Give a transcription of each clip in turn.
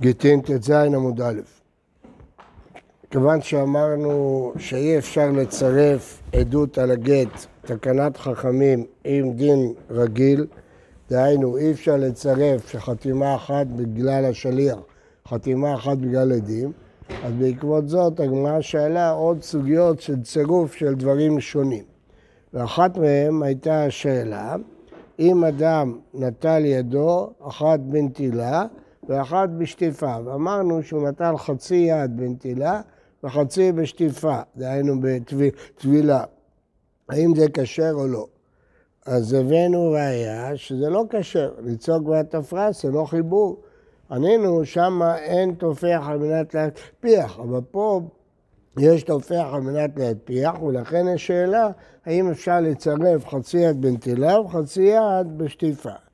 גיטין ט"ז עמוד א'. כיוון שאמרנו שאי אפשר לצרף עדות על הגט, תקנת חכמים, עם דין רגיל, דהיינו אי אפשר לצרף שחתימה אחת בגלל השליח, חתימה אחת בגלל עדים, אז בעקבות זאת הגמרא שאלה עוד סוגיות של צירוף של דברים שונים. ואחת מהן הייתה השאלה, אם אדם נטל ידו, אחת בנטילה, ואחת בשטיפה. ואמרנו שהוא נטל חצי יד בנטילה וחצי בשטיפה, דהיינו בטבילה. האם זה כשר או לא? אז הבאנו ראייה שזה לא כשר, לצעוק בתפרס זה לא חיבור. ענינו, שמה אין תופח על מנת להטפיח, אבל פה יש תופח על מנת להטפיח, ולכן השאלה האם אפשר לצרף חצי יד בנטילה וחצי יד בשטיפה.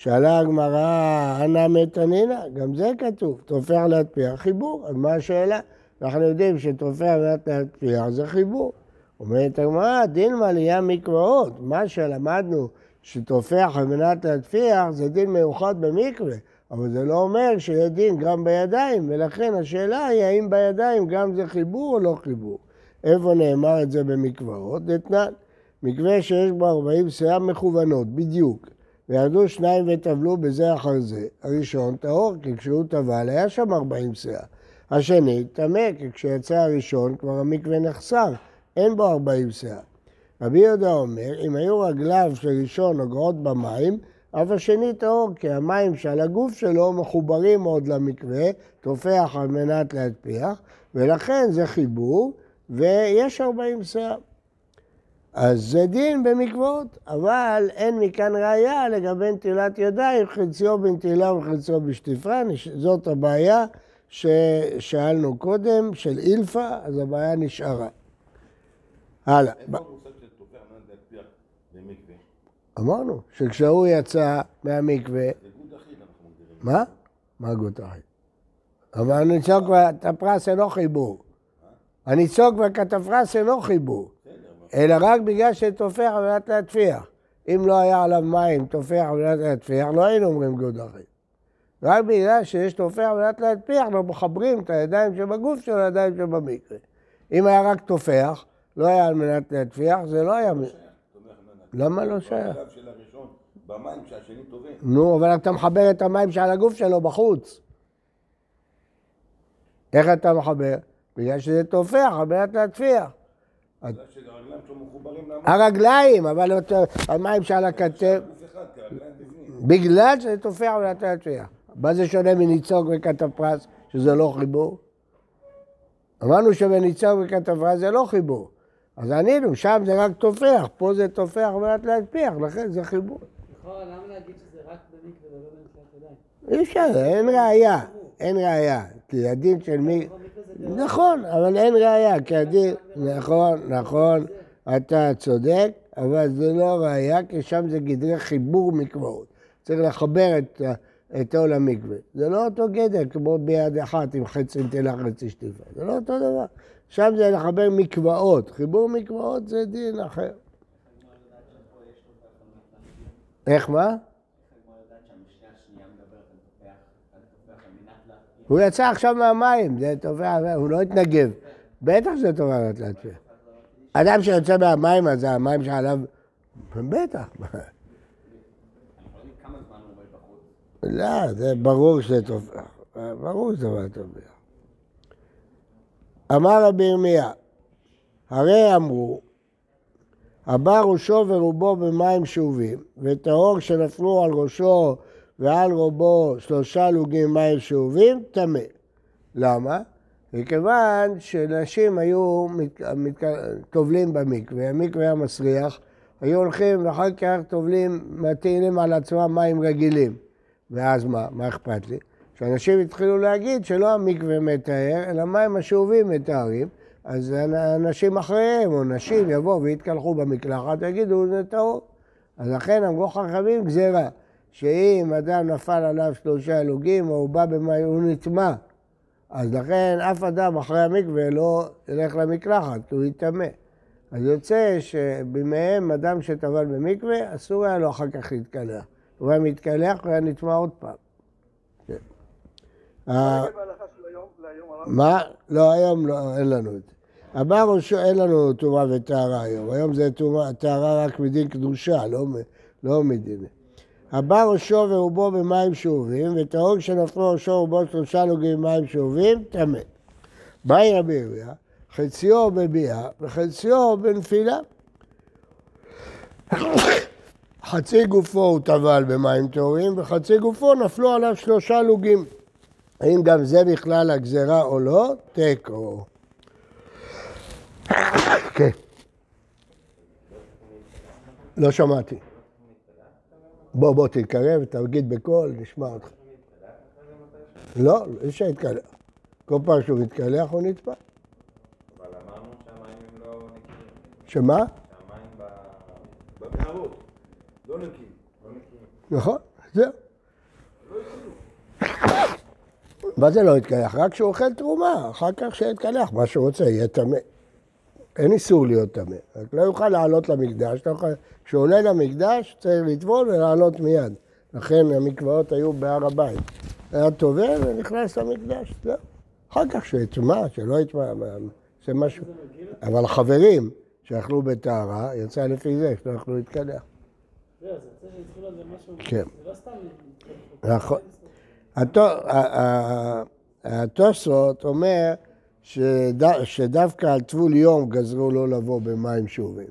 שאלה הגמרא, אנא מתנינא, גם זה כתוב, תופח להטפיח חיבור, אז מה השאלה? אנחנו יודעים שתופח להטפיח זה חיבור. אומרת הגמרא, דין מעלייה מקוואות, מה שלמדנו שתופח על מנת להטפיח זה דין מיוחד במקווה, אבל זה לא אומר שיהיה דין גם בידיים, ולכן השאלה היא האם בידיים גם זה חיבור או לא חיבור. איפה נאמר את זה במקוואות? דתנן, מקווה שיש בו 40 שיער מכוונות, בדיוק. וירדו שניים וטבלו בזה אחר זה. הראשון טהור, כי כשהוא טבל היה שם 40 שיער. השני טמא, כי כשיצא הראשון כבר המקווה נחסר, אין בו 40 שיער. רבי יהודה אומר, אם היו רגליו של ראשון נוגעות במים, אף השני טהור, כי המים שעל הגוף שלו מחוברים עוד למקווה, תופח על מנת להטפיח, ולכן זה חיבור, ויש 40 שיער. אז זה דין במקוואות, אבל אין מכאן ראייה לגבי נטילת ידיים, חציו בנטילה וחציו בשטיפה, זאת הבעיה ששאלנו קודם, של אילפה, אז הבעיה נשארה. הלאה. אמרנו, שכשהוא יצא מהמקווה... מה? מה גות אחיד? אבל הניצוק והתפרס אינו חיבור. הניצוק והכתפרס אינו חיבור. אלא רק בגלל שתופח על מנת להטפיח. אם לא היה עליו מים תופח על מנת להטפיח, לא היינו אומרים גוד אחי. רק בגלל שיש תופח על מנת להטפיח, אנחנו מחברים את הידיים שבגוף של הידיים שבמקרה. אם היה רק תופח, לא היה על מנת להטפיח, זה לא היה... למה לא שייך? נו, אבל אתה מחבר את המים שעל הגוף שלו בחוץ. איך אתה מחבר? בגלל שזה תופח על מנת להטפיח. הרגליים, אבל המים שעל הכתף, בגלל שזה תופח ולתת להטפיח. מה זה שונה מניצוג וכתב פרס, שזה לא חיבור? אמרנו שבניצוג וכתב פרס זה לא חיבור. אז ענינו, שם זה רק תופח, פה זה תופח ולתת להטפיח, לכן זה חיבור. למה להגיד שזה רק במקווה ולא ידיים? אי אפשר, אין ראייה, אין ראייה. כי הדין של מי... נכון, אבל אין ראייה, כי הדין... נכון, נכון, אתה צודק, אבל זה לא ראייה, כי שם זה גדרי חיבור מקוואות. צריך לחבר את, את עול המקווה. זה לא אותו גדר כמו ביד אחת עם חצי נטלה חצי שטיפה, זה לא אותו דבר. שם זה לחבר מקוואות, חיבור מקוואות זה דין אחר. איך מה? הוא יצא עכשיו מהמים, זה תופח, הוא לא התנגב. בטח שזה תופח להטפיח. אדם שיוצא מהמים, אז המים שעליו... בטח. לא, זה ברור שזה תופח. ברור שזה תופח. אמר רבי ירמיה, הרי אמרו, הבא ראשו ורובו במים שאובים, וטהור שנפלו על ראשו ועל רובו שלושה לוגים מים שאובים, טמא. למה? מכיוון שנשים היו מת... מת... טובלים במקווה, המקווה היה מסריח, היו הולכים ואחר כך טובלים, מטעינים על עצמם מים רגילים. ואז מה? מה אכפת לי? שאנשים התחילו להגיד שלא המקווה מטהר, אלא מים השאובים מטהרים, אז אנשים אחריהם, או נשים, יבואו ויתקלחו במקלחת ויגידו, זה טהור. אז לכן אמרו חכמים גזירה. שאם אדם נפל עליו שלושה אלוגים, או הוא בא במים, הוא נטמע. אז לכן אף אדם אחרי המקווה לא ילך למקלחת, כי הוא יטמא. אז יוצא שבימיהם אדם שטבל במקווה, אסור היה לו אחר כך להתקלח. הוא היה מתקלח, הוא היה נטמע עוד פעם. כן. ה- זה בהלכה של היום, להיום הרב? מה? לא, היום לא, אין לנו את זה. ראשו, אין לנו טומאה וטהרה היום. היום זה טהרה רק מדין קדושה, לא, לא מדין. הבא ראשו ורובו במים שאובים, וטהור כשנפלו ראשו ורובו שלושה נוגעים במים שאובים, טמא. באי רבי ירמיה, חציו בביאה וחציו בנפילה. חצי גופו הוא טבל במים טהורים, וחצי גופו נפלו עליו שלושה לוגים. האם גם זה בכלל הגזרה או לא? תיקו. כן. לא שמעתי. בוא, בוא תתקרב, תגיד בקול, נשמע אותך. לא, אי אפשר להתקלח. כל פעם שהוא מתקלח הוא נטבע. אבל אמרנו שהמים הם לא נקיים. שמה? שהמים במערות לא נקיים. לא נקיים. נכון, זהו. מה זה לא יתקלח? רק כשהוא אוכל תרומה, אחר כך שיתקלח, מה שהוא רוצה, יהיה טמא. אין איסור להיות טמא, רק לא יוכל לעלות למקדש, לא יכול- כשהוא עולה למקדש צריך לטבול ולעלות מיד. לכן המקוואות היו בהר הבית. היה טובל ונכנס למקדש, זהו. אחר כך שיטמע, שלא יטמע, זה משהו. אבל החברים שאכלו בטהרה, יצא לפי זה, שלא יכלו להתקלח. כן. לא. נכון. התוספות אומר שד- שדווקא על טבול יום גזרו לא לבוא במים שאובים,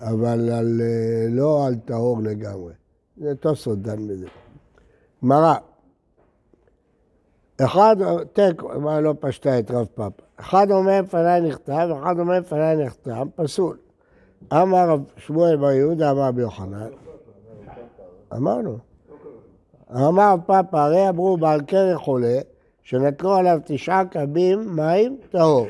אבל על, אה, לא על טהור לגמרי. זה תוספות דן בזה. גמרא, אחד, תיקו, מה לא פשטה את רב פאפה. אחד אומר לפניי נכתב, אחד אומר לפניי נחתם, פסול. אמר רב שמואל בר יהודה, אמר רבי יוחנן. אמרנו. אמר פאפה, הרי אמרו בעל כרך חולה, שנתנו עליו תשעה קבים מים טהור.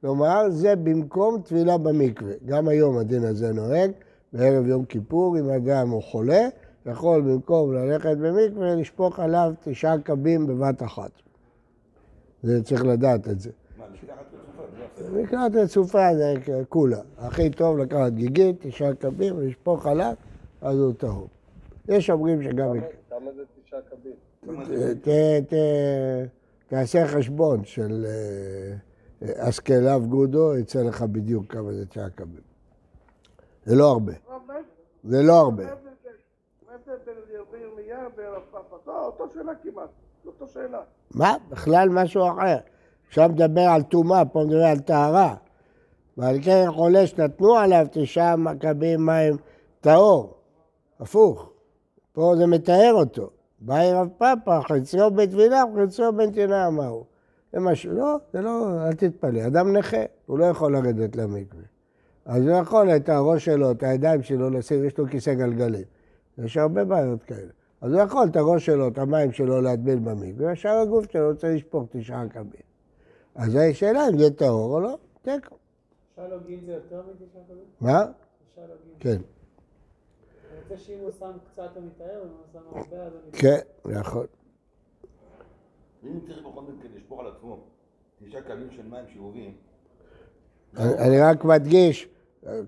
כלומר, זה במקום טבילה במקווה. גם היום הדין הזה נוהג, בערב יום כיפור, אם אדם הוא חולה, יכול במקום ללכת במקווה, לשפוך עליו תשעה קבים בבת אחת. זה צריך לדעת את זה. מה, לקראת רצופה זה כולה. הכי טוב לקחת גיגית, תשעה קבים, לשפוך עליו, אז הוא טהור. יש אומרים שגם... כמה זה תשעה קבין? תעשה חשבון של אה, אסקלב גודו, יצא לך בדיוק כמה זה תשעה קבים. זה לא הרבה. זה לא הרבה. מה? בכלל משהו אחר. עכשיו מדבר על טומאה, פה מדבר על טהרה. ועל כן חולה שנתנו עליו תשעה מכבים מים טהור. הפוך. פה זה מתאר אותו. באי רב פאפה, חציו בטבילה וחציו בנתינה אמרו. זה משהו, לא, זה לא, אל תתפלא. אדם נכה, הוא לא יכול לרדת למקווה. אז הוא יכול את הראש שלו, את הידיים שלו, לשים, יש לו כיסא גלגלים. יש הרבה בעיות כאלה. אז הוא יכול את הראש שלו, את המים שלו להטביל במקווה, והשאר הגוף שלו רוצה לשפוך תשעה קבים. אז השאלה אם זה טהור או לא, תיקו. שלוגים זה יותר מתשעה קבים? מה? שלוגים. כן. שאם הוא שם קצת הוא מתאר, אם הוא שם הרבה אז אני... כן, נכון. אם צריך בכל מקרה לשפוך על עצמו תשעה קבים של מים שאובים, אני רק מדגיש,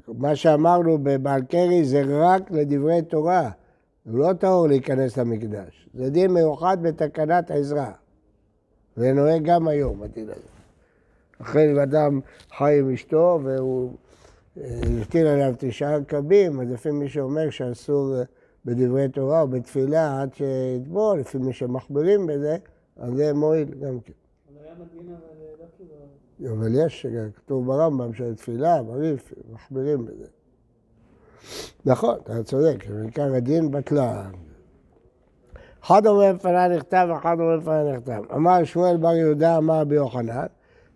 מה שאמרנו בבעל קרי זה רק לדברי תורה. הוא לא טהור להיכנס למקדש. זה דין מיוחד בתקנת עזרה. זה נוהג גם היום, הדין הזה. לכן אם אדם חי עם אשתו והוא הטיל עליו תשעה קבים, אז לפי מי שאומר שאסור אה, בדברי תורה או בתפילה עד שיטבול, לפי מי שמחבירים בזה, אז זה מועיל גם כן. אבל היה מדהים אבל לא כאילו... אבל יש, כתוב ברמב"ם שתפילה, מריף, מחמירים בזה. נכון, אתה צודק, בעיקר הדין בטלה. אחד אומר לפניי נכתב, אחד אומר לפניי נכתב. אמר שמואל בר יהודה, אמר רבי יוחנן,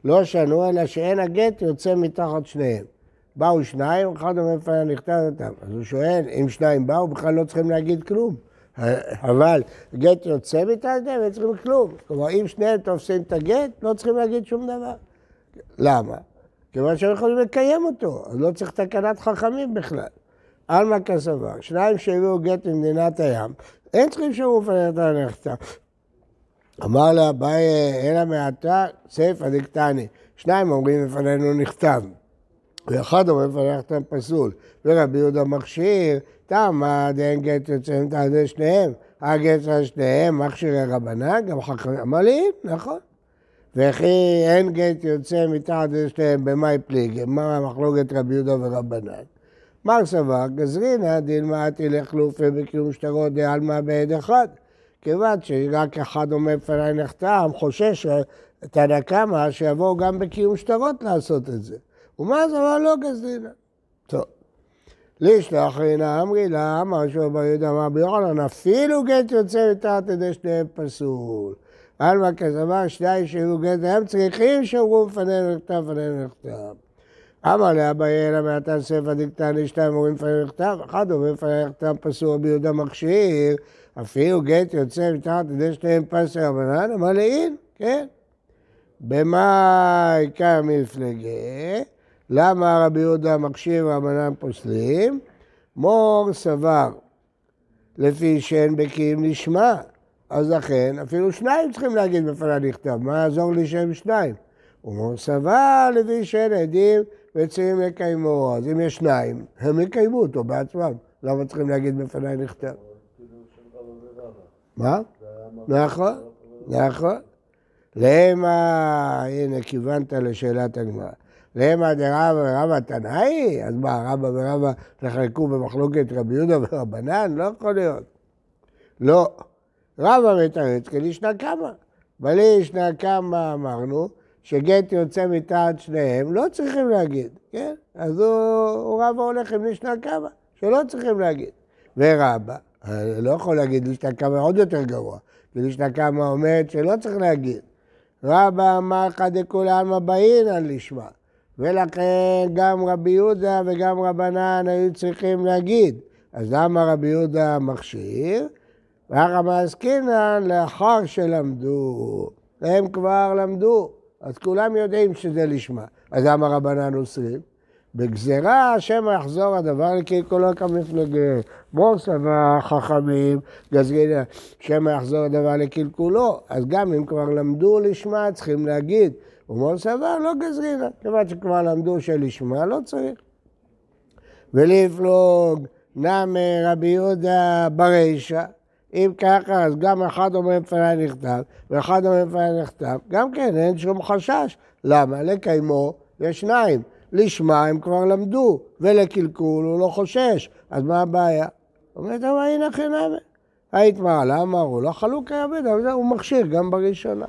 לא שנו, אלא שאין הגט יוצא מתחת שניהם. באו שניים, אחד אומר לפניי נכתב אותם. אז הוא שואל, אם שניים באו, בכלל לא צריכים להגיד כלום. אבל גט יוצא שניהם, הם צריכים כלום. כלומר, אם שניהם תופסים את הגט, לא צריכים להגיד שום דבר. למה? כיוון שהם יכולים לקיים אותו, אז לא צריך תקנת חכמים בכלל. עלמא כסבר, שניים שהביאו גט למדינת הים, אין צריכים שהוא מפנה את הנכתה. אמר לה, באי הנה מעתה, סיפא דקטני. שניים אומרים לפנינו נכתב, ואחד אומר לפנינו נכתב פסול. ורבי יהודה מכשיר, תמה דאין גט יוצא מתחת שניהם. הגט על שניהם, מכשירי רבנן, גם חכמים, אמרים, נכון. וכי אין גט יוצא מתחת לשניהם במאי פליגי, מה המחלוקת רבי יהודה ורבנן? מר סבר, גזרינא תלך לופה בקיום שטרות דעלמא בעד אחד. כיוון שרק אחד עומד בפניי נחתם, חושש תנא קמא שיבואו גם בקיום שטרות לעשות את זה. ומה זה אמר לא גזרינא. טוב. לשלוח רינה אמרי לה, אמר שהוא בר יהודה אמר ביוחנן, אפילו גט יוצא מתחת ידי שניהם פסול. עלמא כסבר שניים שהיו גט, הם צריכים שאומרו בפנינו נכתב, בפנינו נכתב. אמר לאביי אלא מעתה ספר דקטני שתיים אומרים לפנינו נכתב, אחד אומר לפנינו נכתב פסול רבי יהודה מכשיר, אפילו גט יוצא מתחת ידי שניהם פסל רבנן, אמר לעיל, כן. במה עיקר מפלגה? למה רבי יהודה מקשיב רבנן פוסלים? מור סבר, לפי שאין בקיאים נשמע, אז לכן אפילו שניים צריכים להגיד בפניו נכתב, מה יעזור לי שהם שניים? ומור סבר, לפי שאין עדים וצריכים לקיימו, אז אם יש שניים, הם יקיימו אותו בעצמם, למה צריכים להגיד בפניי נכתב? מה? נכון, נכון. למה, הנה כיוונת לשאלת הגמרא. למה דרבא ורבא תנאי? אז מה, רבא ורבא נחלקו במחלוקת רבי יהודה ורבנן? לא יכול להיות. לא. רבא מתרץ כלישנא קמא. בלישנא קמא אמרנו שגט יוצא מתחת שניהם, לא צריכים להגיד, כן? אז הוא, הוא רבא הולך עם לישנא קמא, שלא צריכים להגיד. ורבא, לא יכול להגיד לישנא קמא עוד יותר גרוע, כי לישנא קמא אומרת שלא צריך להגיד. רבא אמר לך דכולי עלמא באינן לשמה. ולכן גם רבי יהודה וגם רבנן היו צריכים להגיד. אז למה רבי יהודה מכשיר? והרמה עסקינן לאחר שלמדו. הם כבר למדו, אז כולם יודעים שזה לשמה. אז למה רבנן אוסרים? בגזרה, שמא יחזור הדבר לקלקולו כמפלגה. מוסה והחכמים גזרין, שמא יחזור הדבר לקלקולו. אז גם אם כבר למדו לשמה, צריכים להגיד. ומור סבר לא גזרינה, כיוון שכבר למדו שלשמה לא צריך. ולפלוג נמי רבי יהודה ברישא, אם ככה, אז גם אחד אומר בפניי נכתב, ואחד אומר בפניי נכתב, גם כן אין שום חשש. למה? לקיימו יש שניים. לשמה הם כבר למדו, ולקלקול הוא לא חושש, אז מה הבעיה? אומרת, אבל הנה חינמי. היית מה, למה? הוא לא חלוק כעבד, אבל הוא מכשיר גם בראשונה.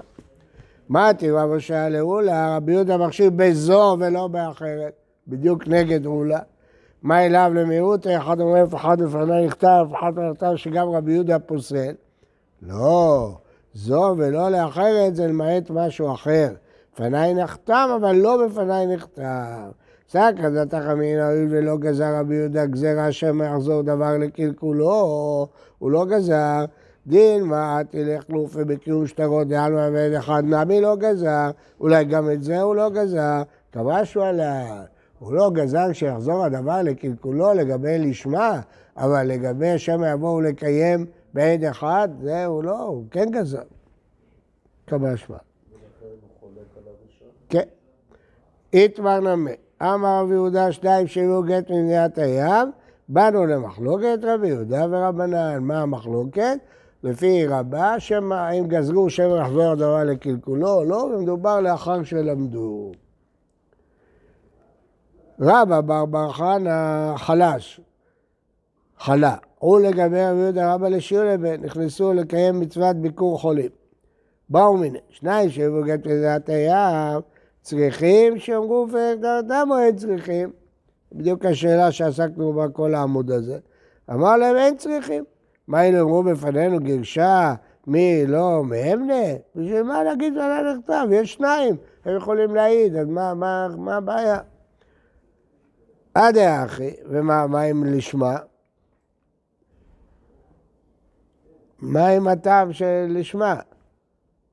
מה תראה מה שהיה רולה? רבי יהודה מכשיר בזו ולא באחרת, בדיוק נגד רולה. מה אליו למיעוט? אחד אומר, אחד לפניי נכתב, אחד נכתב שגם רבי יהודה פוסל. לא, זו ולא לאחרת זה למעט משהו אחר. בפניי נחתם, אבל לא בפניי נכתב. סקרא דתא חמינא הואיל ולא גזר רבי יהודה גזירה שמא יחזור דבר לקלקולו, הוא לא גזר. דין מה תלך לופה בקיום שטרות דעלמא ועד אחד נמי לא גזר, אולי גם את זה הוא לא גזר, כבשו עליו. הוא לא גזר שיחזור הדבר לקלקולו לגבי לשמה, אבל לגבי שמא יבואו לקיים בעד אחד, זה הוא לא, הוא כן גזר. כבשו. כן. איתמר נמי, אמר רבי יהודה שניים שהיו גט ממדינת הים, באנו למחלוקת רבי יהודה ורבנן. מה המחלוקת? לפי רבה, שמא אם גזרו שמא יחזור הדבר לקלקולו או לא, ומדובר לאחר שלמדו. רבא בר בר חנא חלש, חלה. הוא לגבי רבי יהודה רבא לשיולבן, נכנסו לקיים מצוות ביקור חולים. באו מיני, שניים שהיו גט מדינת הים, צריכים שאמרו והגדרתם או אין צריכים? בדיוק השאלה שעסקנו בה כל העמוד הזה. אמר להם אין צריכים. מה אם אמרו בפנינו גירשה מי לא מאמנה? בשביל מה להגיד ועלה נכתב? יש שניים, הם יכולים להעיד, אז מה, מה, מה הבעיה? עד האחי, ומה מה אם לשמה? מה עם הטעם של לשמה?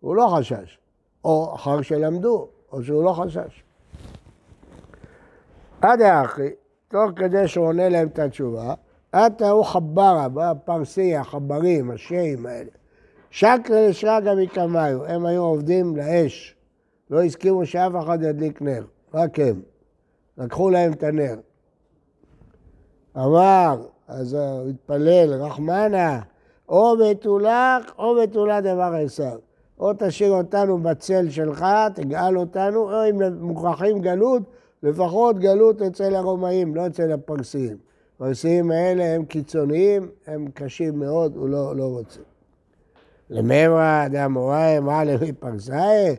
הוא לא חשש. או אחר שלמדו, או שהוא לא חשש. עד האחי, תוך כדי שהוא עונה להם את התשובה, עתה הוא חברה, בפרסי, החברים, השיים האלה. שקרא לשרגא מקמיו, הם היו עובדים לאש. לא הסכימו שאף אחד ידליק נר, רק הם. לקחו להם את הנר. אמר, אז הוא התפלל, רחמנה, או בתולך או בתולת דבר עשיו. או תשאיר אותנו בצל שלך, תגאל אותנו, או אם מוכרחים גלות, לפחות גלות אצל הרומאים, לא אצל הפרסיים. הפרסיים האלה הם קיצוניים, הם קשים מאוד, הוא לא, לא רוצה. לממרא דאמוראי אמרה למי פרסאי,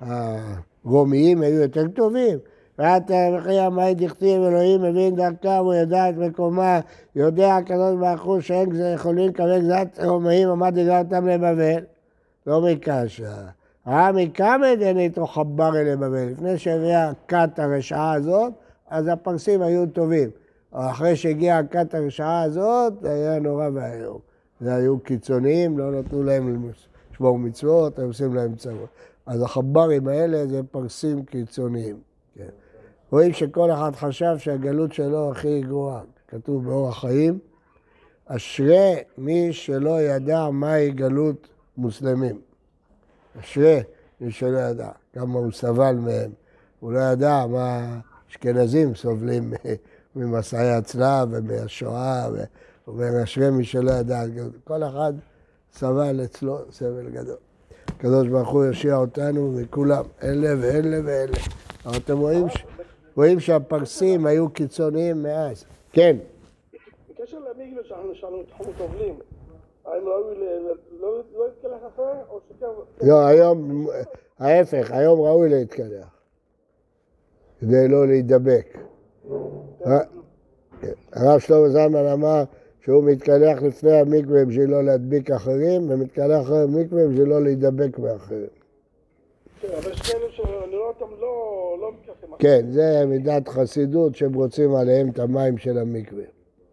הרומיים היו יותר טובים. ואתה וכי המאי דכתיב אלוהים מבין דרכם, הוא ידע את מקומה, יודע הקדוש ברוך הוא שאין יכולים לקבל גזרת רומאים, עמד לגלל אותם לבבל. לא מקשה. ראה מקמא דניתו חבר אלי בבל. לפני שהביאה הכת הרשעה הזאת, אז הפרסים היו טובים. אחרי שהגיעה הכת הרשעה הזאת, זה היה נורא ואיום. זה היו קיצוניים, לא נתנו להם לשמור מצוות, היו עושים להם צרות. אז החברים האלה זה פרסים קיצוניים. כן. רואים שכל אחד חשב שהגלות שלו הכי גרועה. כתוב באורח חיים, אשרי מי שלא ידע מהי גלות מוסלמים. אשרי מי שלא ידע כמה הוא סבל מהם. הוא לא ידע מה אשכנזים סובלים ממסעי הצלב ומהשואה, הוא אומר אשרי מי שלא ידע. כל אחד סבל אצלו סבל גדול. הקדוש ברוך הוא יושיע אותנו מכולם, אלה ואלה ואלה. אבל אתם רואים, רואים שהפרסים היו קיצוניים מאז. כן. בקשר למגלה שאנחנו שאלנו תחום טובלים, האם ראוי לא להתקלח אחרי, או שכן... לא, היום, ההפך, היום ראוי להתקלח. כדי לא להידבק. הרב שלמה זלמן אמר שהוא מתקלח לפני המקווה בשביל לא להדביק אחרים, ומתקלח אחרי המקווה בשביל לא להידבק מאחרים. כן, אבל יש כאלה שאני רואה אותם לא מתקלחים. כן, זה מידת חסידות שהם רוצים עליהם את המים של המקווה.